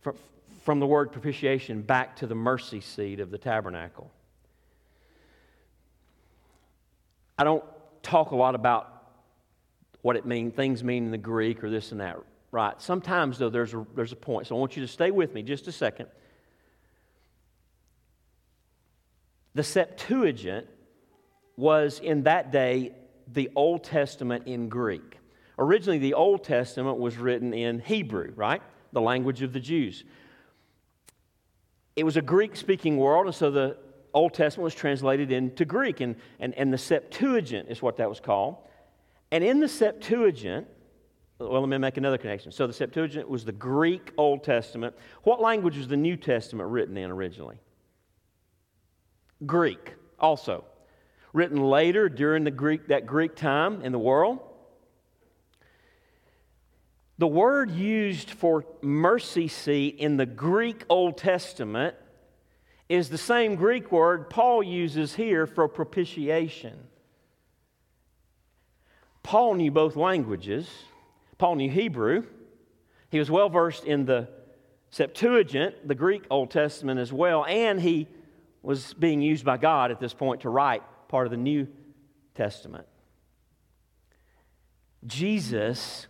from, from the word propitiation back to the mercy seat of the tabernacle. I don't talk a lot about what it means, things mean in the Greek or this and that, right? Sometimes, though, there's a, there's a point. So I want you to stay with me just a second. The Septuagint was in that day the Old Testament in Greek. Originally, the Old Testament was written in Hebrew, right? The language of the Jews it was a Greek speaking world, and so the Old Testament was translated into Greek, and, and, and the Septuagint is what that was called. And in the Septuagint, well, let me make another connection. So the Septuagint was the Greek Old Testament. What language was the New Testament written in originally? Greek, also. Written later during the Greek, that Greek time in the world. The word used for mercy seat in the Greek Old Testament is the same Greek word Paul uses here for propitiation. Paul knew both languages. Paul knew Hebrew. He was well versed in the Septuagint, the Greek Old Testament as well, and he was being used by God at this point to write part of the New Testament. Jesus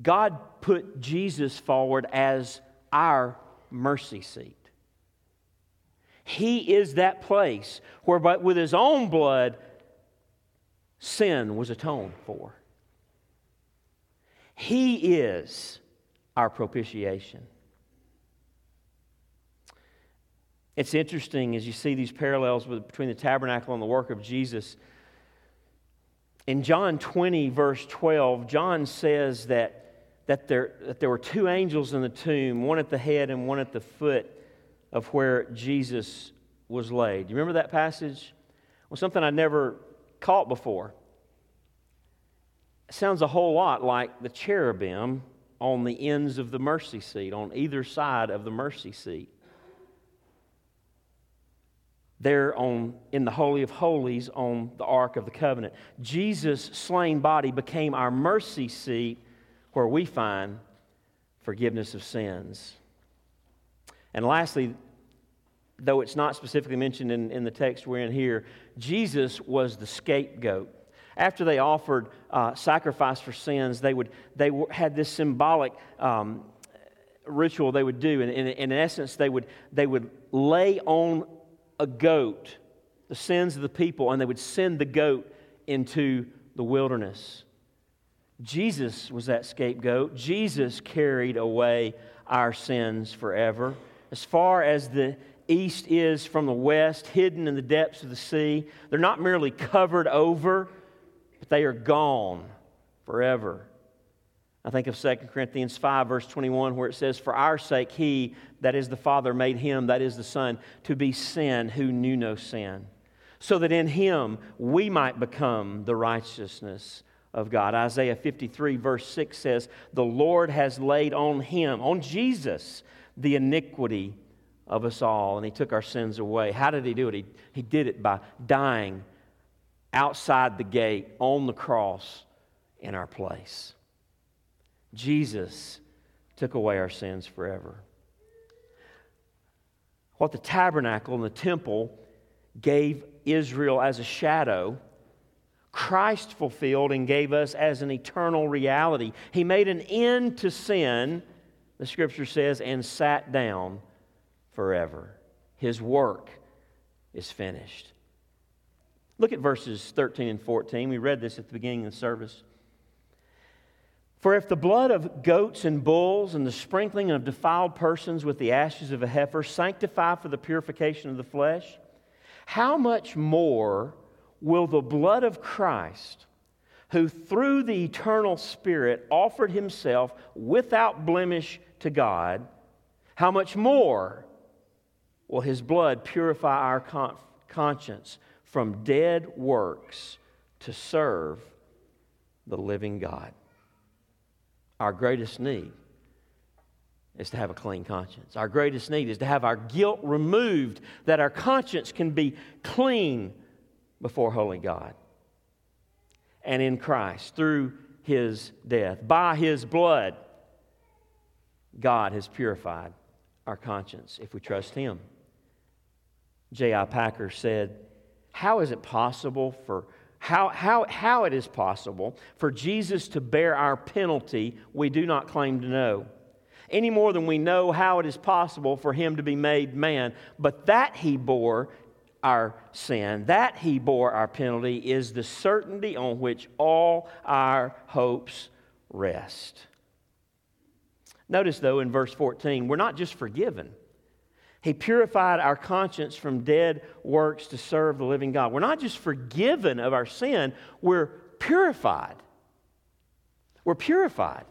God put Jesus forward as our mercy seat. He is that place where, but with his own blood, sin was atoned for. He is our propitiation. It's interesting as you see these parallels with, between the tabernacle and the work of Jesus. In John 20, verse 12, John says that that there, that there were two angels in the tomb, one at the head and one at the foot of where Jesus was laid. You remember that passage? Well, something I never caught before. Sounds a whole lot like the cherubim on the ends of the mercy seat, on either side of the mercy seat. There on in the Holy of Holies on the Ark of the Covenant. Jesus' slain body became our mercy seat where we find forgiveness of sins. And lastly, though it's not specifically mentioned in, in the text we're in here, Jesus was the scapegoat. After they offered uh, sacrifice for sins, they, would, they had this symbolic um, ritual they would do. And in, in essence, they would, they would lay on a goat the sins of the people and they would send the goat into the wilderness. Jesus was that scapegoat. Jesus carried away our sins forever. As far as the east is from the west, hidden in the depths of the sea, they're not merely covered over, but they are gone forever. I think of 2 Corinthians 5, verse 21, where it says, For our sake, he, that is the Father, made him, that is the Son, to be sin who knew no sin, so that in him we might become the righteousness of God. Isaiah 53, verse 6 says, The Lord has laid on him, on Jesus, the iniquity of us all, and he took our sins away. How did he do it? He, he did it by dying outside the gate on the cross in our place. Jesus took away our sins forever. What the tabernacle and the temple gave Israel as a shadow Christ fulfilled and gave us as an eternal reality. He made an end to sin, the scripture says, and sat down forever. His work is finished. Look at verses 13 and 14. We read this at the beginning of the service. For if the blood of goats and bulls and the sprinkling of defiled persons with the ashes of a heifer sanctify for the purification of the flesh, how much more? will the blood of Christ, who through the eternal Spirit offered himself without blemish to God, how much more will his blood purify our con- conscience from dead works to serve the living God? Our greatest need is to have a clean conscience. Our greatest need is to have our guilt removed, that our conscience can be clean before holy God. And in Christ, through his death, by his blood, God has purified our conscience if we trust him. J.I. Packer said, How is it possible for how, how, how it is possible for Jesus to bear our penalty we do not claim to know, any more than we know how it is possible for him to be made man. But that he bore our sin, that he bore our penalty, is the certainty on which all our hopes rest. Notice, though, in verse 14, we're not just forgiven. He purified our conscience from dead works to serve the living God. We're not just forgiven of our sin, we're purified. We're purified.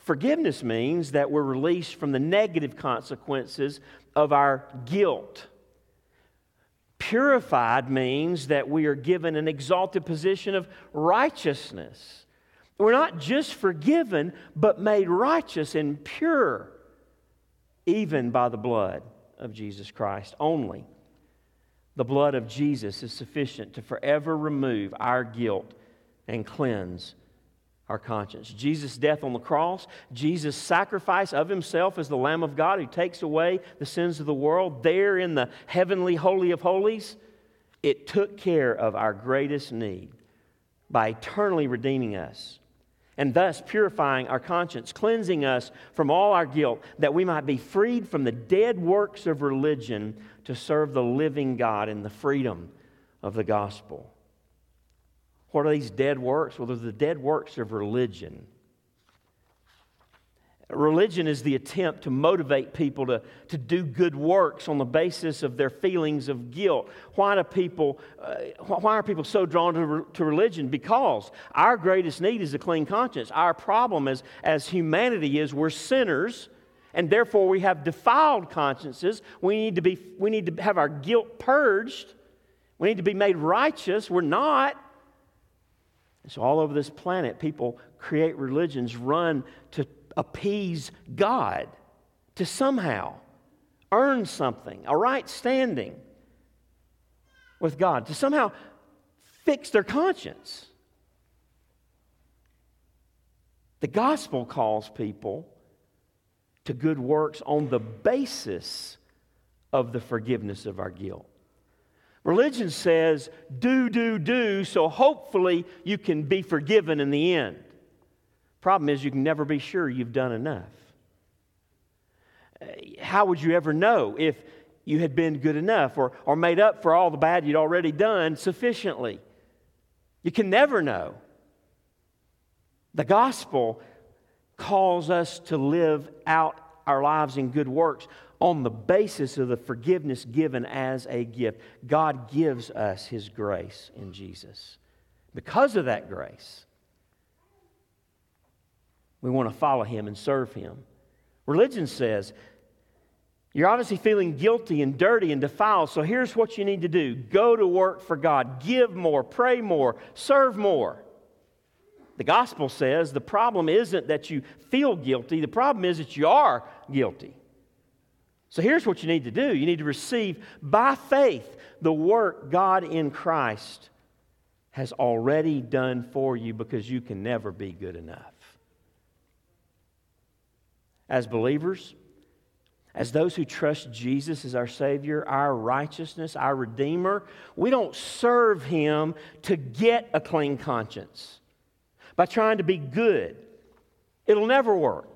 Forgiveness means that we're released from the negative consequences of our guilt. Purified means that we are given an exalted position of righteousness. We're not just forgiven, but made righteous and pure, even by the blood of Jesus Christ only. The blood of Jesus is sufficient to forever remove our guilt and cleanse our conscience. Jesus' death on the cross, Jesus' sacrifice of himself as the Lamb of God who takes away the sins of the world, there in the heavenly Holy of Holies, it took care of our greatest need by eternally redeeming us and thus purifying our conscience, cleansing us from all our guilt, that we might be freed from the dead works of religion to serve the living God in the freedom of the gospel. What are these dead works? Well, they're the dead works of religion. Religion is the attempt to motivate people to, to do good works on the basis of their feelings of guilt. Why, do people, uh, why are people so drawn to, re- to religion? Because our greatest need is a clean conscience. Our problem as, as humanity is we're sinners, and therefore we have defiled consciences. We need, to be, we need to have our guilt purged. We need to be made righteous. We're not. So, all over this planet, people create religions, run to appease God, to somehow earn something, a right standing with God, to somehow fix their conscience. The gospel calls people to good works on the basis of the forgiveness of our guilt. Religion says, do, do, do, so hopefully you can be forgiven in the end. Problem is, you can never be sure you've done enough. How would you ever know if you had been good enough or, or made up for all the bad you'd already done sufficiently? You can never know. The gospel calls us to live out our lives in good works on the basis of the forgiveness given as a gift. God gives us His grace in Jesus. Because of that grace, we want to follow Him and serve Him. Religion says, you're obviously feeling guilty and dirty and defiled, so here's what you need to do go to work for God, give more, pray more, serve more. The gospel says the problem isn't that you feel guilty, the problem is that you are guilty. So here's what you need to do you need to receive by faith the work God in Christ has already done for you because you can never be good enough. As believers, as those who trust Jesus as our Savior, our righteousness, our Redeemer, we don't serve Him to get a clean conscience by trying to be good. It'll never work.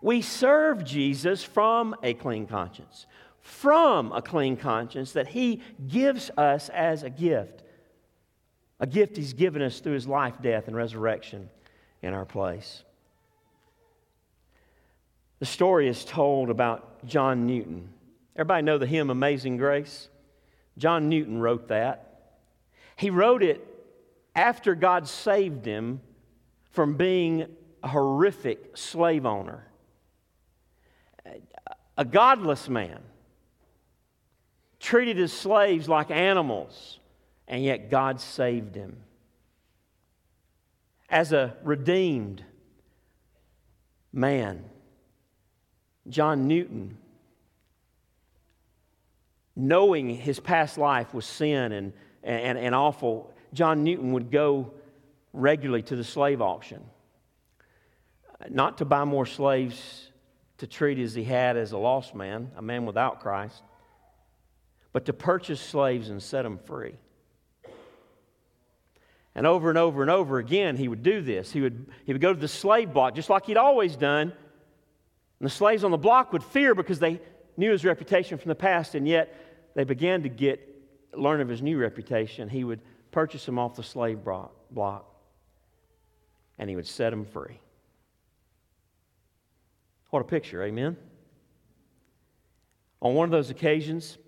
We serve Jesus from a clean conscience, from a clean conscience that He gives us as a gift. A gift He's given us through His life, death, and resurrection in our place. The story is told about John Newton. Everybody know the hymn Amazing Grace? John Newton wrote that. He wrote it after God saved him from being a horrific slave owner, a godless man, treated his slaves like animals, and yet God saved him. As a redeemed man, John Newton, knowing his past life was sin and, and, and awful, John Newton would go regularly to the slave auction. Not to buy more slaves to treat as he had as a lost man, a man without Christ, but to purchase slaves and set them free. And over and over and over again, he would do this. He would, he would go to the slave block, just like he'd always done. And the slaves on the block would fear because they knew his reputation from the past, and yet they began to get learn of his new reputation. He would purchase them off the slave block, and he would set them free. What a picture, amen? On one of those occasions,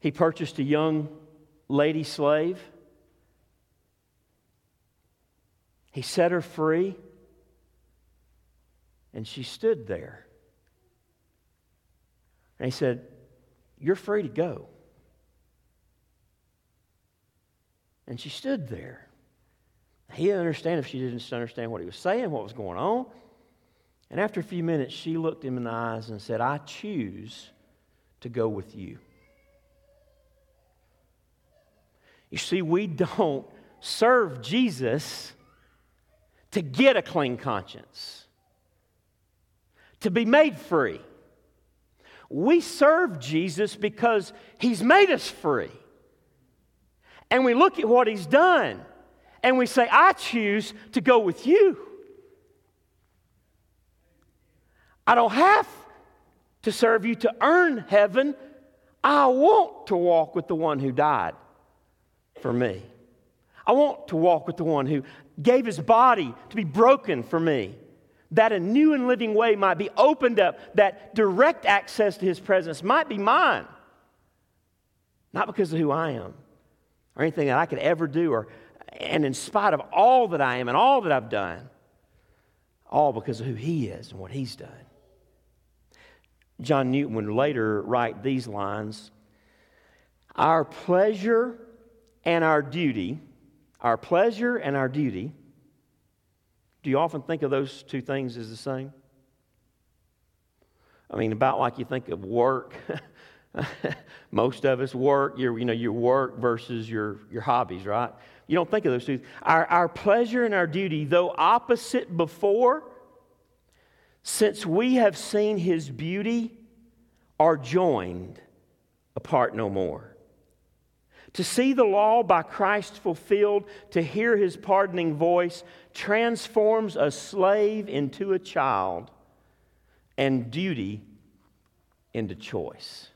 he purchased a young lady slave. He set her free, and she stood there. And he said, You're free to go. And she stood there. He didn't understand if she didn't understand what he was saying, what was going on. And after a few minutes, she looked him in the eyes and said, I choose to go with you. You see, we don't serve Jesus to get a clean conscience, to be made free. We serve Jesus because he's made us free and we look at what he's done and we say, I choose to go with you. I don't have to serve you to earn heaven. I want to walk with the one who died for me. I want to walk with the one who gave his body to be broken for me, that a new and living way might be opened up, that direct access to his presence might be mine, not because of who I am, or anything that I could ever do, or, and in spite of all that I am and all that I've done, all because of who He is and what He's done. John Newton would later write these lines Our pleasure and our duty, our pleasure and our duty, do you often think of those two things as the same? I mean, about like you think of work Most of us work, your, you know, your work versus your, your hobbies, right? You don't think of those two. Our, our pleasure and our duty, though opposite before, since we have seen his beauty, are joined apart no more. To see the law by Christ fulfilled, to hear his pardoning voice, transforms a slave into a child and duty into choice.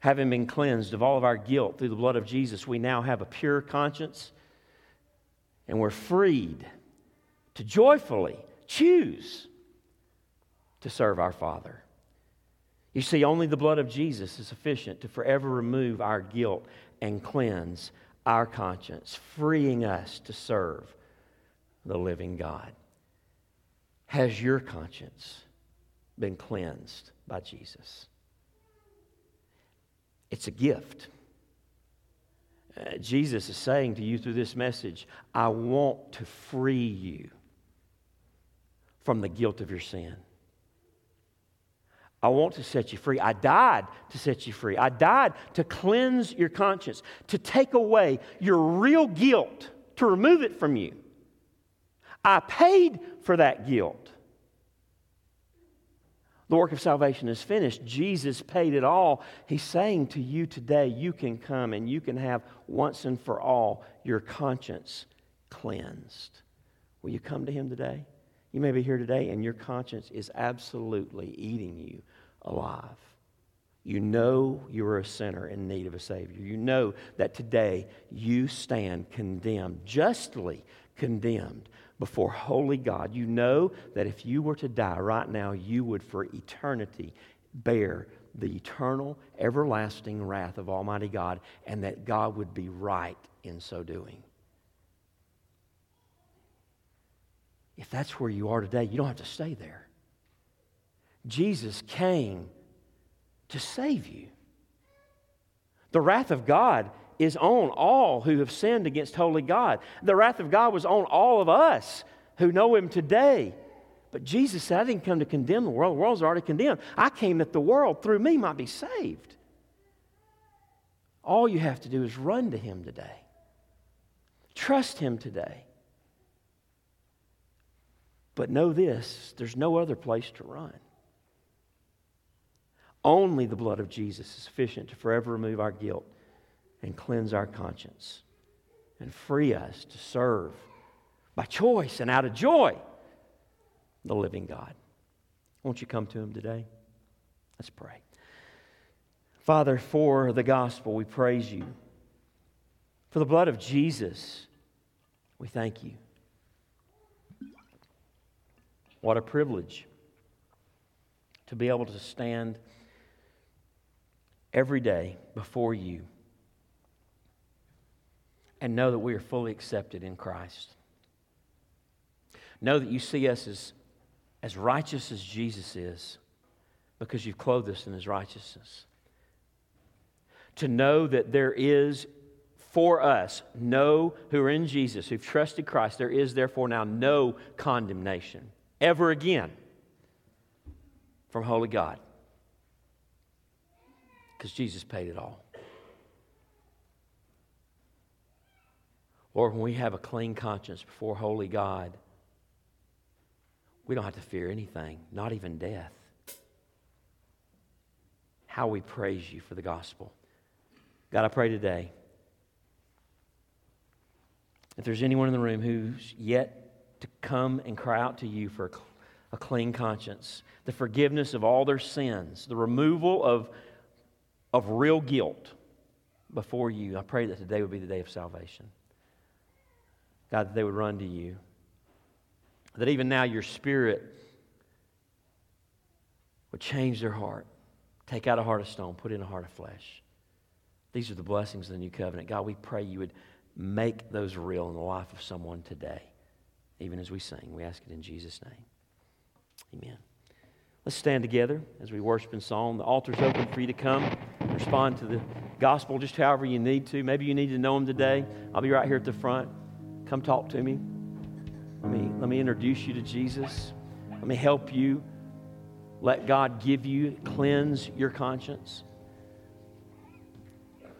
Having been cleansed of all of our guilt through the blood of Jesus, we now have a pure conscience and we're freed to joyfully choose to serve our Father. You see, only the blood of Jesus is sufficient to forever remove our guilt and cleanse our conscience, freeing us to serve the living God. Has your conscience been cleansed by Jesus? It's a gift. Uh, Jesus is saying to you through this message, I want to free you from the guilt of your sin. I want to set you free. I died to set you free. I died to cleanse your conscience, to take away your real guilt, to remove it from you. I paid for that guilt. The work of salvation is finished. Jesus paid it all. He's saying to you today, you can come and you can have once and for all your conscience cleansed. Will you come to Him today? You may be here today and your conscience is absolutely eating you alive. You know you are a sinner in need of a Savior. You know that today you stand condemned, justly condemned before holy God. You know that if you were to die right now, you would for eternity bear the eternal, everlasting wrath of Almighty God, and that God would be right in so doing. If that's where you are today, you don't have to stay there. Jesus came to save you. The wrath of God is on all who have sinned against holy God. The wrath of God was on all of us who know Him today. But Jesus said, I didn't come to condemn the world. The world's already condemned. I came that the world through me might be saved. All you have to do is run to Him today, trust Him today. But know this there's no other place to run. Only the blood of Jesus is sufficient to forever remove our guilt and cleanse our conscience and free us to serve by choice and out of joy the living God. Won't you come to Him today? Let's pray. Father, for the gospel, we praise you. For the blood of Jesus, we thank you. What a privilege to be able to stand every day before you and know that we are fully accepted in Christ. Know that you see us as, as righteous as Jesus is because you've clothed us in his righteousness. To know that there is for us, no, who are in Jesus, who've trusted Christ, there is therefore now no condemnation ever again from Holy God because Jesus paid it all. Lord, when we have a clean conscience before holy God, we don't have to fear anything, not even death. How we praise you for the gospel. God, I pray today if there's anyone in the room who's yet to come and cry out to you for a clean conscience, the forgiveness of all their sins, the removal of of real guilt before you, I pray that today would be the day of salvation. God, that they would run to you. That even now your spirit would change their heart. Take out a heart of stone, put in a heart of flesh. These are the blessings of the new covenant. God, we pray you would make those real in the life of someone today, even as we sing. We ask it in Jesus' name. Amen. Let's stand together as we worship in song. The altar's open for you to come, respond to the gospel just however you need to. Maybe you need to know him today. I'll be right here at the front. Come talk to me. Let me, let me introduce you to Jesus. Let me help you. Let God give you, cleanse your conscience.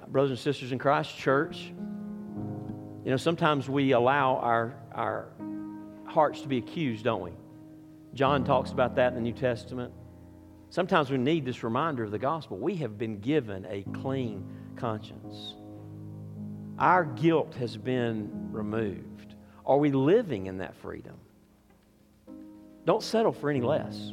Brothers and sisters in Christ, church, you know, sometimes we allow our, our hearts to be accused, don't we? John talks about that in the New Testament. Sometimes we need this reminder of the gospel. We have been given a clean conscience. Our guilt has been removed. Are we living in that freedom? Don't settle for any less.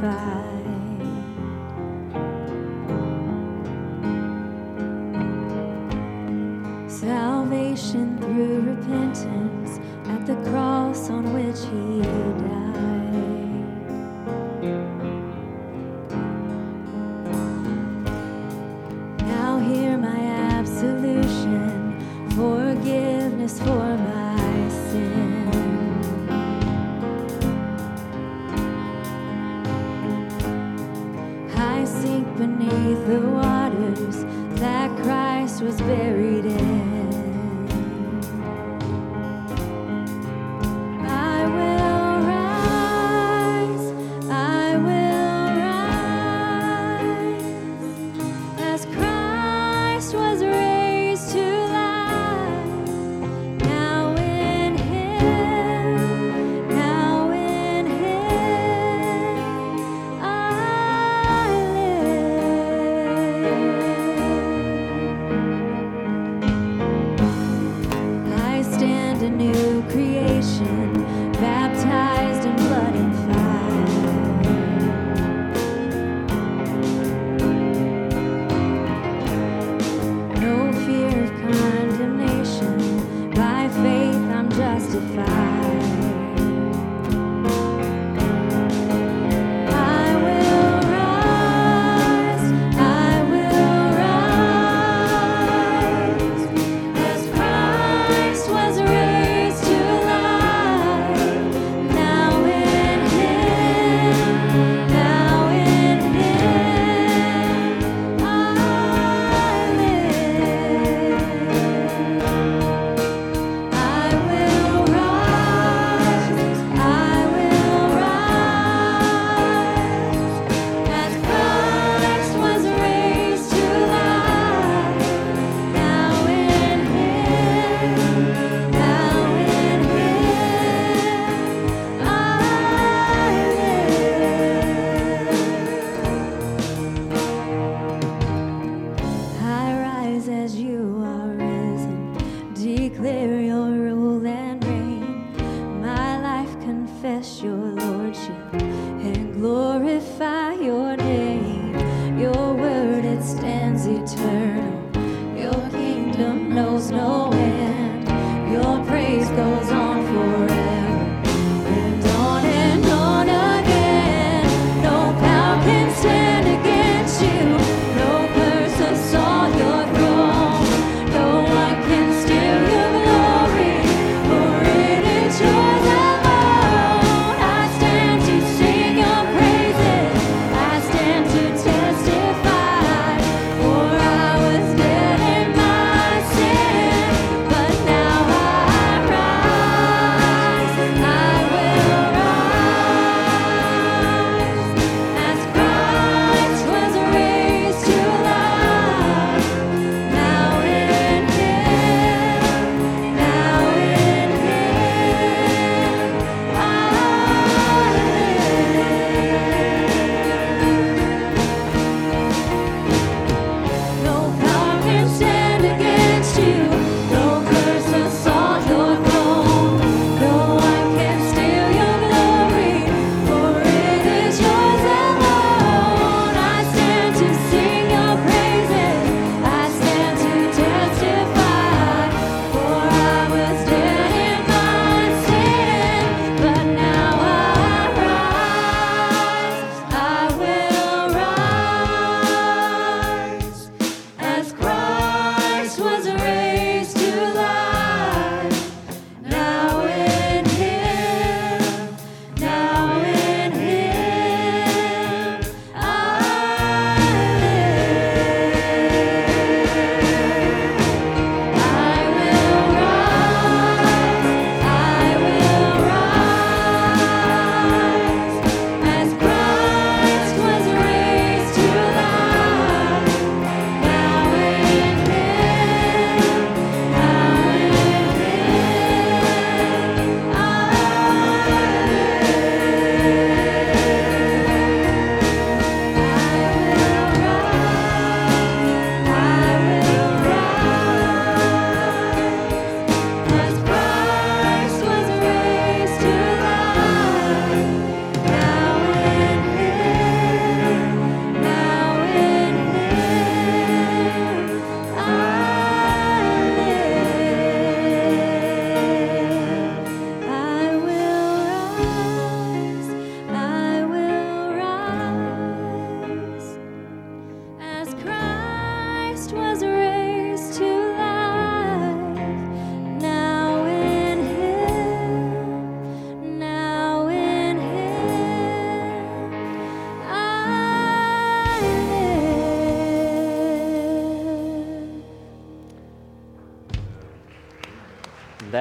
fast.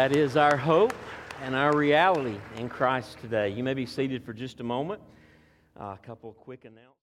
That is our hope and our reality in Christ today. You may be seated for just a moment. Uh, a couple quick announcements.